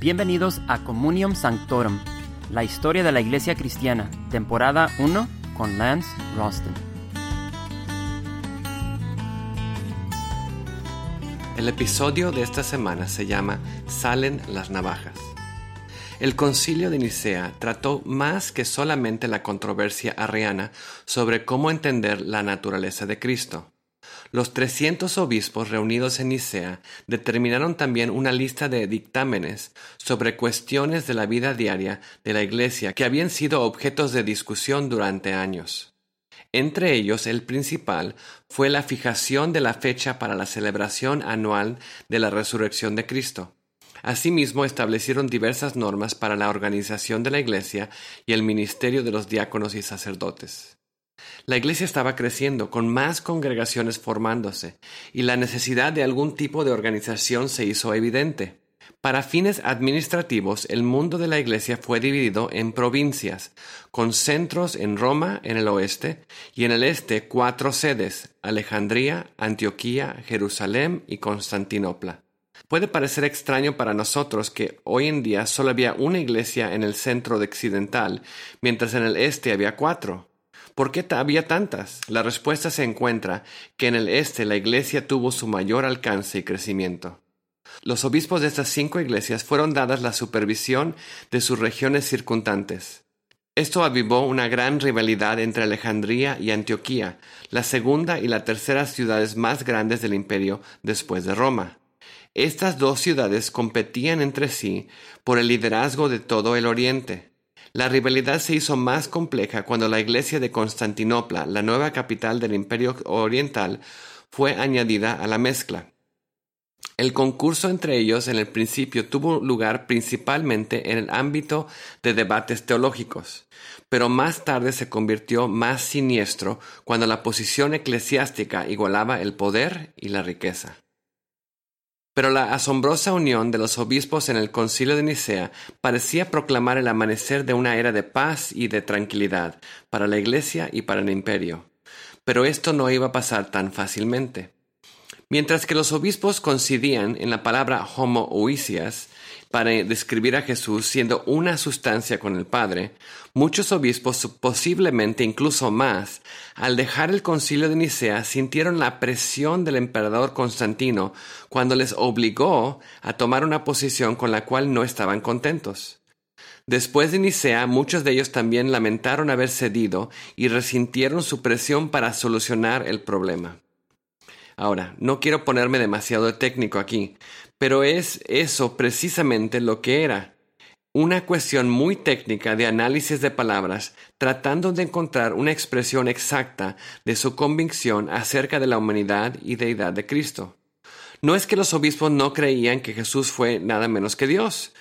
Bienvenidos a Communium Sanctorum, la historia de la Iglesia Cristiana, temporada 1 con Lance Ralston. El episodio de esta semana se llama Salen las navajas. El concilio de Nicea trató más que solamente la controversia arriana sobre cómo entender la naturaleza de Cristo. Los 300 obispos reunidos en Nicea determinaron también una lista de dictámenes sobre cuestiones de la vida diaria de la Iglesia que habían sido objetos de discusión durante años. Entre ellos, el principal fue la fijación de la fecha para la celebración anual de la resurrección de Cristo. Asimismo, establecieron diversas normas para la organización de la Iglesia y el ministerio de los diáconos y sacerdotes. La iglesia estaba creciendo, con más congregaciones formándose, y la necesidad de algún tipo de organización se hizo evidente. Para fines administrativos, el mundo de la iglesia fue dividido en provincias, con centros en Roma en el oeste y en el este cuatro sedes, Alejandría, Antioquía, Jerusalén y Constantinopla. Puede parecer extraño para nosotros que hoy en día solo había una iglesia en el centro occidental, mientras en el este había cuatro. ¿Por qué había tantas? La respuesta se encuentra que en el este la iglesia tuvo su mayor alcance y crecimiento. Los obispos de estas cinco iglesias fueron dadas la supervisión de sus regiones circundantes. Esto avivó una gran rivalidad entre Alejandría y Antioquía, la segunda y la tercera ciudades más grandes del imperio después de Roma. Estas dos ciudades competían entre sí por el liderazgo de todo el Oriente. La rivalidad se hizo más compleja cuando la iglesia de Constantinopla, la nueva capital del Imperio Oriental, fue añadida a la mezcla. El concurso entre ellos en el principio tuvo lugar principalmente en el ámbito de debates teológicos, pero más tarde se convirtió más siniestro cuando la posición eclesiástica igualaba el poder y la riqueza. Pero la asombrosa unión de los obispos en el concilio de Nicea parecía proclamar el amanecer de una era de paz y de tranquilidad para la Iglesia y para el imperio. Pero esto no iba a pasar tan fácilmente. Mientras que los obispos coincidían en la palabra homoousias, para describir a Jesús siendo una sustancia con el Padre, muchos obispos, posiblemente incluso más, al dejar el concilio de Nicea, sintieron la presión del emperador Constantino cuando les obligó a tomar una posición con la cual no estaban contentos. Después de Nicea, muchos de ellos también lamentaron haber cedido y resintieron su presión para solucionar el problema. Ahora, no quiero ponerme demasiado técnico aquí, pero es eso precisamente lo que era. Una cuestión muy técnica de análisis de palabras, tratando de encontrar una expresión exacta de su convicción acerca de la humanidad y deidad de Cristo. No es que los obispos no creían que Jesús fue nada menos que Dios.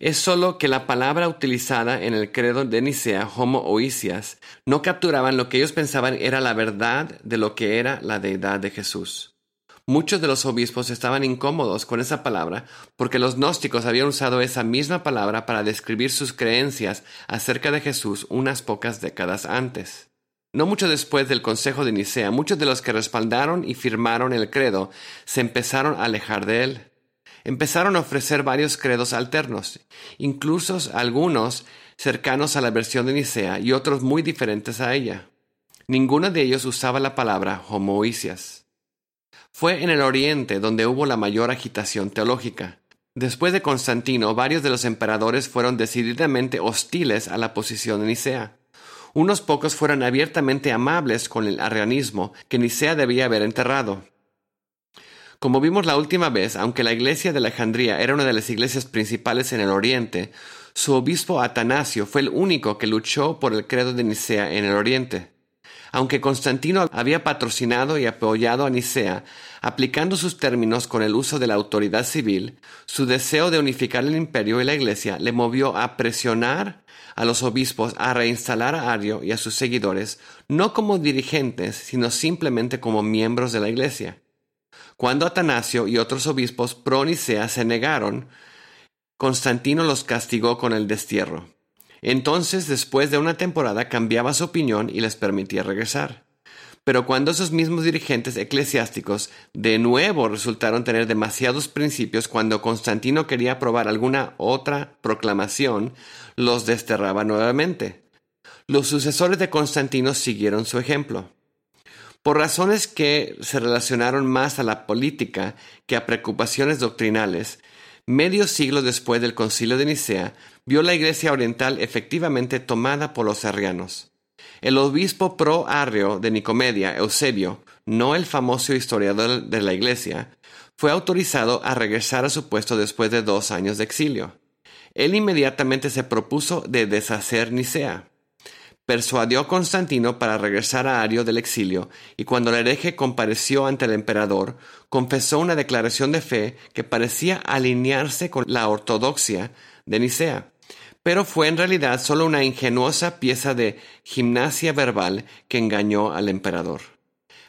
Es solo que la palabra utilizada en el credo de Nicea, homo oisias, no capturaban lo que ellos pensaban era la verdad de lo que era la deidad de Jesús. Muchos de los obispos estaban incómodos con esa palabra porque los gnósticos habían usado esa misma palabra para describir sus creencias acerca de Jesús unas pocas décadas antes. No mucho después del Consejo de Nicea, muchos de los que respaldaron y firmaron el credo se empezaron a alejar de él. Empezaron a ofrecer varios credos alternos, incluso algunos cercanos a la versión de Nicea y otros muy diferentes a ella. Ninguno de ellos usaba la palabra homoisias. Fue en el Oriente donde hubo la mayor agitación teológica. Después de Constantino, varios de los emperadores fueron decididamente hostiles a la posición de Nicea. Unos pocos fueron abiertamente amables con el arrianismo que Nicea debía haber enterrado. Como vimos la última vez, aunque la iglesia de Alejandría era una de las iglesias principales en el Oriente, su obispo Atanasio fue el único que luchó por el credo de Nicea en el Oriente. Aunque Constantino había patrocinado y apoyado a Nicea, aplicando sus términos con el uso de la autoridad civil, su deseo de unificar el imperio y la iglesia le movió a presionar a los obispos a reinstalar a Ario y a sus seguidores, no como dirigentes, sino simplemente como miembros de la iglesia. Cuando Atanasio y otros obispos pro Nicea se negaron, Constantino los castigó con el destierro. Entonces, después de una temporada, cambiaba su opinión y les permitía regresar. Pero cuando esos mismos dirigentes eclesiásticos de nuevo resultaron tener demasiados principios cuando Constantino quería aprobar alguna otra proclamación, los desterraba nuevamente. Los sucesores de Constantino siguieron su ejemplo. Por razones que se relacionaron más a la política que a preocupaciones doctrinales, medio siglo después del concilio de Nicea, vio la Iglesia Oriental efectivamente tomada por los arrianos. El obispo pro-arrio de Nicomedia, Eusebio, no el famoso historiador de la Iglesia, fue autorizado a regresar a su puesto después de dos años de exilio. Él inmediatamente se propuso de deshacer Nicea persuadió a Constantino para regresar a Ario del exilio, y cuando el hereje compareció ante el emperador, confesó una declaración de fe que parecía alinearse con la ortodoxia de Nicea, pero fue en realidad solo una ingenuosa pieza de gimnasia verbal que engañó al emperador.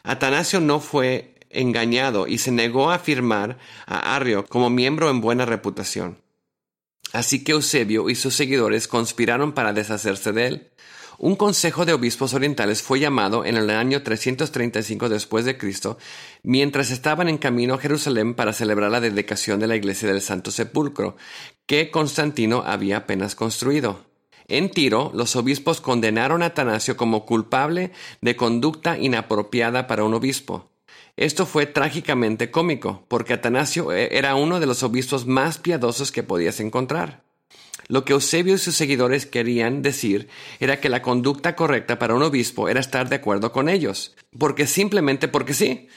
Atanasio no fue engañado y se negó a firmar a Arrio como miembro en buena reputación. Así que Eusebio y sus seguidores conspiraron para deshacerse de él. Un consejo de obispos orientales fue llamado en el año 335 después de Cristo, mientras estaban en camino a Jerusalén para celebrar la dedicación de la iglesia del Santo Sepulcro, que Constantino había apenas construido. En Tiro, los obispos condenaron a Atanasio como culpable de conducta inapropiada para un obispo. Esto fue trágicamente cómico, porque Atanasio era uno de los obispos más piadosos que podías encontrar. Lo que Eusebio y sus seguidores querían decir era que la conducta correcta para un obispo era estar de acuerdo con ellos, porque simplemente porque sí,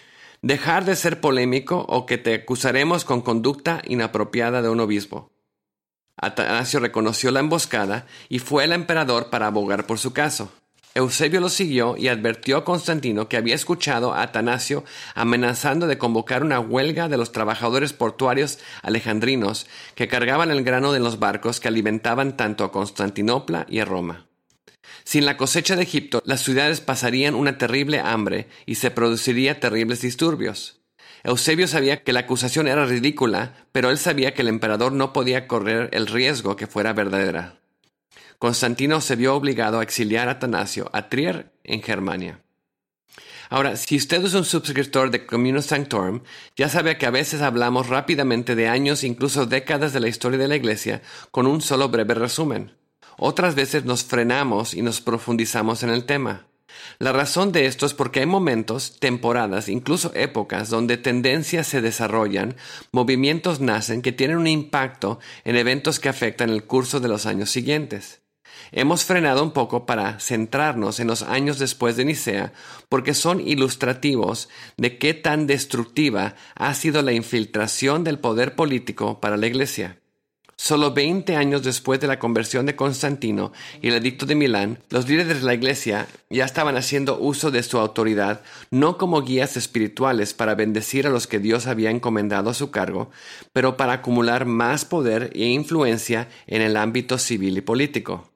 dejar de ser polémico o que te acusaremos con conducta inapropiada de un obispo. Atanasio reconoció la emboscada y fue al emperador para abogar por su caso. Eusebio lo siguió y advirtió a Constantino que había escuchado a Atanasio amenazando de convocar una huelga de los trabajadores portuarios alejandrinos que cargaban el grano de los barcos que alimentaban tanto a Constantinopla y a Roma. Sin la cosecha de Egipto, las ciudades pasarían una terrible hambre y se produciría terribles disturbios. Eusebio sabía que la acusación era ridícula, pero él sabía que el emperador no podía correr el riesgo que fuera verdadera. Constantino se vio obligado a exiliar a Atanasio a Trier, en Germania. Ahora, si usted es un suscriptor de Communio Sanctorum, ya sabe que a veces hablamos rápidamente de años, incluso décadas de la historia de la Iglesia, con un solo breve resumen. Otras veces nos frenamos y nos profundizamos en el tema. La razón de esto es porque hay momentos, temporadas, incluso épocas donde tendencias se desarrollan, movimientos nacen que tienen un impacto en eventos que afectan el curso de los años siguientes. Hemos frenado un poco para centrarnos en los años después de Nicea, porque son ilustrativos de qué tan destructiva ha sido la infiltración del poder político para la Iglesia. Solo 20 años después de la conversión de Constantino y el edicto de Milán, los líderes de la Iglesia ya estaban haciendo uso de su autoridad no como guías espirituales para bendecir a los que Dios había encomendado a su cargo, pero para acumular más poder e influencia en el ámbito civil y político.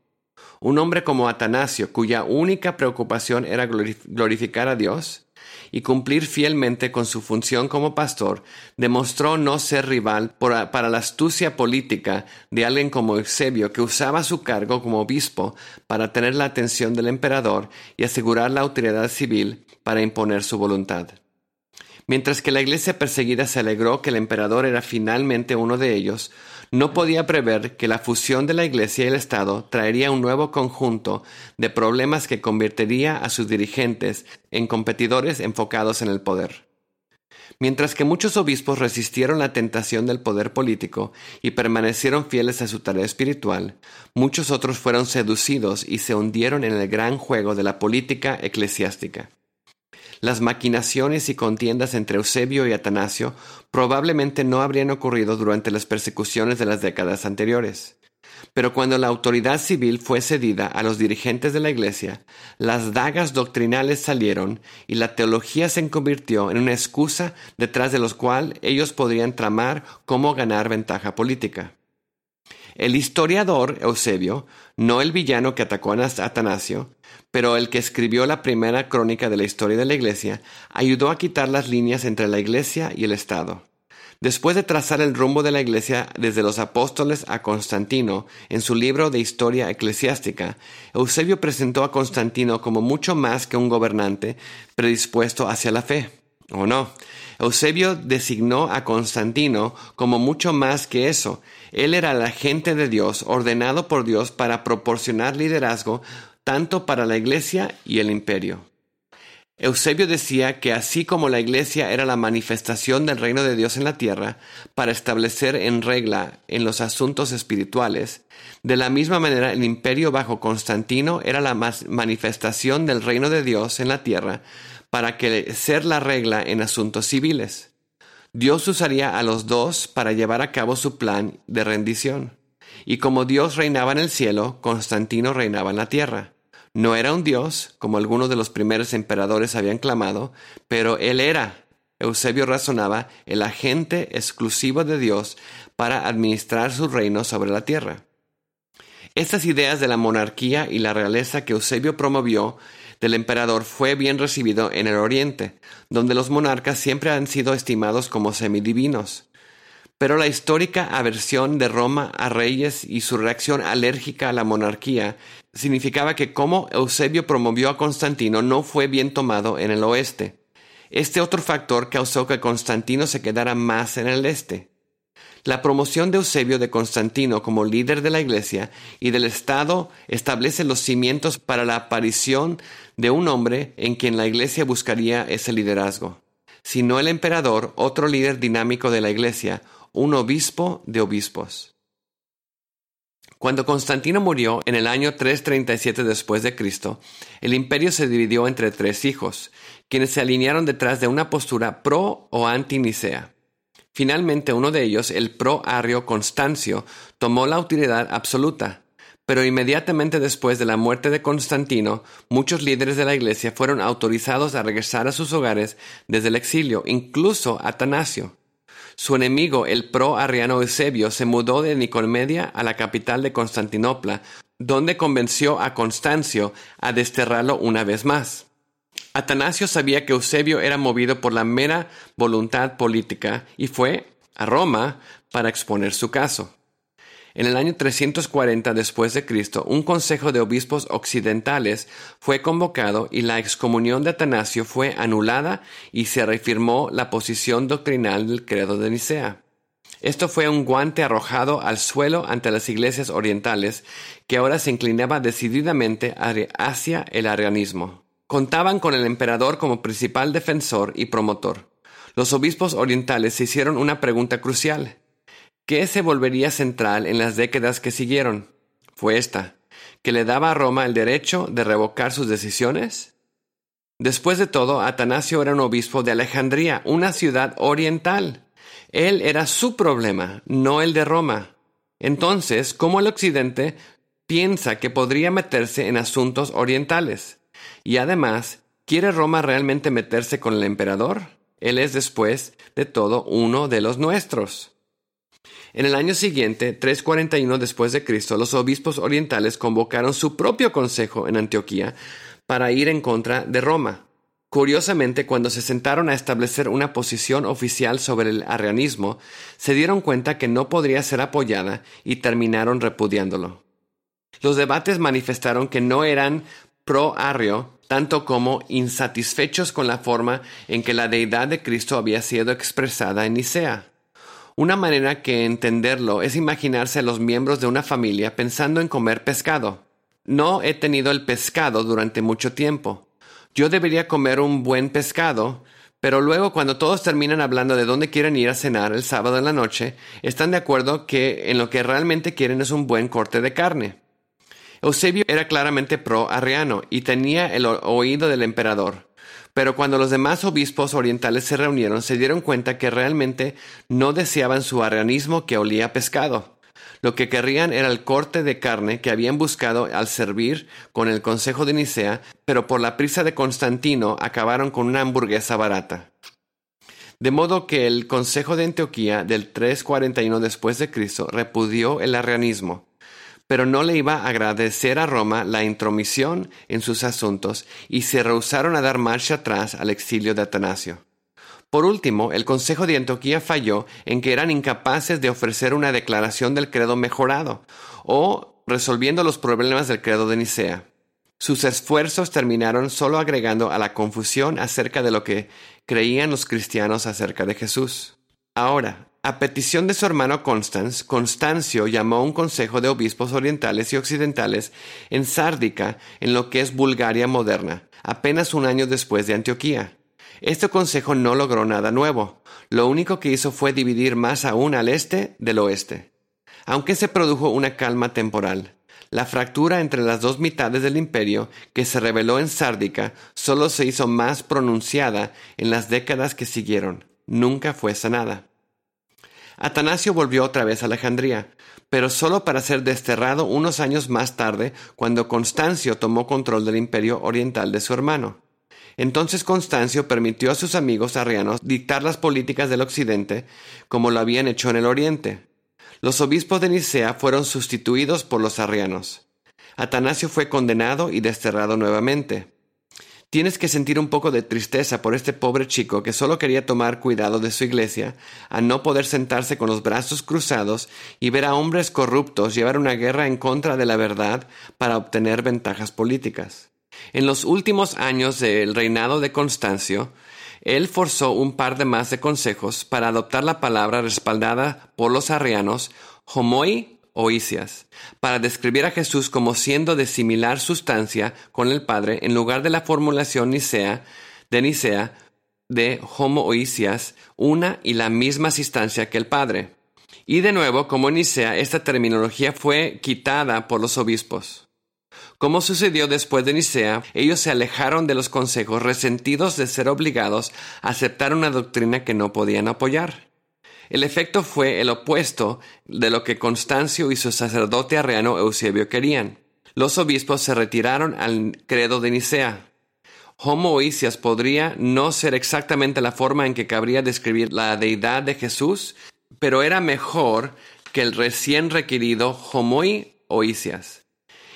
Un hombre como Atanasio, cuya única preocupación era glorificar a Dios y cumplir fielmente con su función como pastor, demostró no ser rival para la astucia política de alguien como Eusebio, que usaba su cargo como obispo para tener la atención del emperador y asegurar la autoridad civil para imponer su voluntad. Mientras que la iglesia perseguida se alegró que el emperador era finalmente uno de ellos, no podía prever que la fusión de la Iglesia y el Estado traería un nuevo conjunto de problemas que convertiría a sus dirigentes en competidores enfocados en el poder. Mientras que muchos obispos resistieron la tentación del poder político y permanecieron fieles a su tarea espiritual, muchos otros fueron seducidos y se hundieron en el gran juego de la política eclesiástica. Las maquinaciones y contiendas entre Eusebio y Atanasio probablemente no habrían ocurrido durante las persecuciones de las décadas anteriores. Pero cuando la autoridad civil fue cedida a los dirigentes de la Iglesia, las dagas doctrinales salieron y la teología se convirtió en una excusa detrás de los cual ellos podrían tramar cómo ganar ventaja política. El historiador Eusebio, no el villano que atacó a Atanasio, pero el que escribió la primera crónica de la historia de la Iglesia, ayudó a quitar las líneas entre la Iglesia y el Estado. Después de trazar el rumbo de la Iglesia desde los apóstoles a Constantino, en su libro de historia eclesiástica, Eusebio presentó a Constantino como mucho más que un gobernante predispuesto hacia la fe. ¿O no? Eusebio designó a Constantino como mucho más que eso. Él era el agente de Dios, ordenado por Dios para proporcionar liderazgo tanto para la Iglesia y el imperio. Eusebio decía que así como la Iglesia era la manifestación del reino de Dios en la tierra para establecer en regla en los asuntos espirituales, de la misma manera el imperio bajo Constantino era la manifestación del reino de Dios en la tierra para que ser la regla en asuntos civiles. Dios usaría a los dos para llevar a cabo su plan de rendición. Y como Dios reinaba en el cielo, Constantino reinaba en la tierra. No era un dios, como algunos de los primeros emperadores habían clamado, pero él era, Eusebio razonaba, el agente exclusivo de Dios para administrar su reino sobre la tierra. Estas ideas de la monarquía y la realeza que Eusebio promovió del emperador fue bien recibido en el Oriente, donde los monarcas siempre han sido estimados como semidivinos. Pero la histórica aversión de Roma a reyes y su reacción alérgica a la monarquía significaba que como Eusebio promovió a Constantino no fue bien tomado en el oeste. Este otro factor causó que Constantino se quedara más en el este. La promoción de Eusebio de Constantino como líder de la Iglesia y del Estado establece los cimientos para la aparición de un hombre en quien la Iglesia buscaría ese liderazgo. Si no el emperador, otro líder dinámico de la Iglesia, un obispo de obispos. Cuando Constantino murió en el año 337 después de Cristo, el imperio se dividió entre tres hijos, quienes se alinearon detrás de una postura pro o anti Nicea. Finalmente uno de ellos, el pro-arrio Constancio, tomó la autoridad absoluta, pero inmediatamente después de la muerte de Constantino, muchos líderes de la Iglesia fueron autorizados a regresar a sus hogares desde el exilio, incluso Atanasio. Su enemigo, el pro-arriano Eusebio, se mudó de Nicomedia a la capital de Constantinopla, donde convenció a Constancio a desterrarlo una vez más. Atanasio sabía que Eusebio era movido por la mera voluntad política y fue a Roma para exponer su caso. En el año 340 después de Cristo, un consejo de obispos occidentales fue convocado y la excomunión de Atanasio fue anulada y se reafirmó la posición doctrinal del credo de Nicea. Esto fue un guante arrojado al suelo ante las iglesias orientales que ahora se inclinaba decididamente hacia el arianismo. Contaban con el emperador como principal defensor y promotor. Los obispos orientales se hicieron una pregunta crucial. ¿Qué se volvería central en las décadas que siguieron? Fue esta, que le daba a Roma el derecho de revocar sus decisiones. Después de todo, Atanasio era un obispo de Alejandría, una ciudad oriental. Él era su problema, no el de Roma. Entonces, ¿cómo el Occidente piensa que podría meterse en asuntos orientales? Y además, ¿quiere Roma realmente meterse con el emperador? Él es después de todo uno de los nuestros. En el año siguiente, 341 después de Cristo, los obispos orientales convocaron su propio consejo en Antioquía para ir en contra de Roma. Curiosamente, cuando se sentaron a establecer una posición oficial sobre el arrianismo, se dieron cuenta que no podría ser apoyada y terminaron repudiándolo. Los debates manifestaron que no eran pro-arrio, tanto como insatisfechos con la forma en que la deidad de Cristo había sido expresada en Nicea. Una manera que entenderlo es imaginarse a los miembros de una familia pensando en comer pescado. No he tenido el pescado durante mucho tiempo. Yo debería comer un buen pescado, pero luego cuando todos terminan hablando de dónde quieren ir a cenar el sábado en la noche, están de acuerdo que en lo que realmente quieren es un buen corte de carne. Eusebio era claramente pro-arriano y tenía el oído del emperador. Pero cuando los demás obispos orientales se reunieron, se dieron cuenta que realmente no deseaban su arrianismo que olía a pescado. Lo que querrían era el corte de carne que habían buscado al servir con el Consejo de Nicea, pero por la prisa de Constantino acabaron con una hamburguesa barata. De modo que el Consejo de Antioquía del 341 después de Cristo repudió el arrianismo pero no le iba a agradecer a Roma la intromisión en sus asuntos y se rehusaron a dar marcha atrás al exilio de Atanasio. Por último, el Consejo de Antioquía falló en que eran incapaces de ofrecer una declaración del credo mejorado o resolviendo los problemas del credo de Nicea. Sus esfuerzos terminaron solo agregando a la confusión acerca de lo que creían los cristianos acerca de Jesús. Ahora, a petición de su hermano Constans, Constancio llamó un consejo de obispos orientales y occidentales en Sárdica, en lo que es Bulgaria moderna, apenas un año después de Antioquía. Este consejo no logró nada nuevo, lo único que hizo fue dividir más aún al este del oeste. Aunque se produjo una calma temporal, la fractura entre las dos mitades del imperio que se reveló en Sárdica solo se hizo más pronunciada en las décadas que siguieron. Nunca fue sanada. Atanasio volvió otra vez a Alejandría, pero solo para ser desterrado unos años más tarde cuando Constancio tomó control del imperio oriental de su hermano. Entonces Constancio permitió a sus amigos arrianos dictar las políticas del occidente como lo habían hecho en el oriente. Los obispos de Nicea fueron sustituidos por los arrianos. Atanasio fue condenado y desterrado nuevamente. Tienes que sentir un poco de tristeza por este pobre chico que solo quería tomar cuidado de su iglesia, a no poder sentarse con los brazos cruzados y ver a hombres corruptos llevar una guerra en contra de la verdad para obtener ventajas políticas. En los últimos años del reinado de Constancio, él forzó un par de más de consejos para adoptar la palabra respaldada por los arrianos homoi Para describir a Jesús como siendo de similar sustancia con el Padre en lugar de la formulación de Nicea de Homo Oisias, una y la misma sustancia que el Padre. Y de nuevo, como en Nicea, esta terminología fue quitada por los obispos. Como sucedió después de Nicea, ellos se alejaron de los consejos resentidos de ser obligados a aceptar una doctrina que no podían apoyar. El efecto fue el opuesto de lo que Constancio y su sacerdote arreano Eusebio querían. Los obispos se retiraron al credo de Nicea. Homo podría no ser exactamente la forma en que cabría describir la deidad de Jesús, pero era mejor que el recién requerido homoi oisias.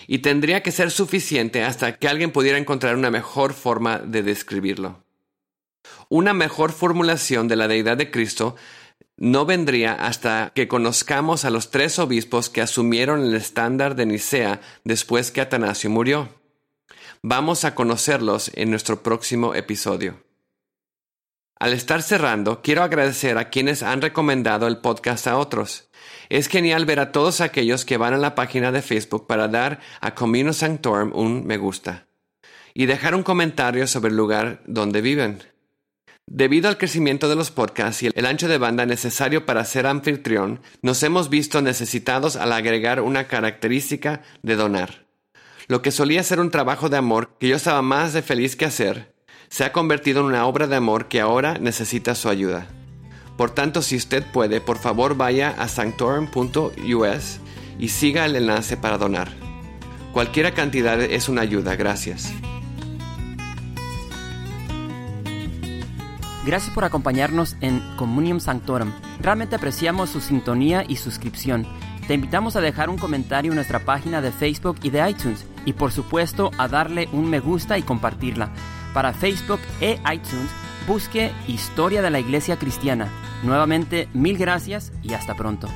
Y tendría que ser suficiente hasta que alguien pudiera encontrar una mejor forma de describirlo. Una mejor formulación de la deidad de Cristo no vendría hasta que conozcamos a los tres obispos que asumieron el estándar de Nicea después que Atanasio murió. Vamos a conocerlos en nuestro próximo episodio. Al estar cerrando, quiero agradecer a quienes han recomendado el podcast a otros. Es genial ver a todos aquellos que van a la página de Facebook para dar a Comino Sanctorum un me gusta y dejar un comentario sobre el lugar donde viven. Debido al crecimiento de los podcasts y el ancho de banda necesario para ser anfitrión, nos hemos visto necesitados al agregar una característica de donar. Lo que solía ser un trabajo de amor que yo estaba más de feliz que hacer, se ha convertido en una obra de amor que ahora necesita su ayuda. Por tanto, si usted puede, por favor vaya a sanctorum.us y siga el enlace para donar. Cualquier cantidad es una ayuda, gracias. Gracias por acompañarnos en Communium Sanctorum. Realmente apreciamos su sintonía y suscripción. Te invitamos a dejar un comentario en nuestra página de Facebook y de iTunes y por supuesto a darle un me gusta y compartirla. Para Facebook e iTunes, busque Historia de la Iglesia Cristiana. Nuevamente, mil gracias y hasta pronto.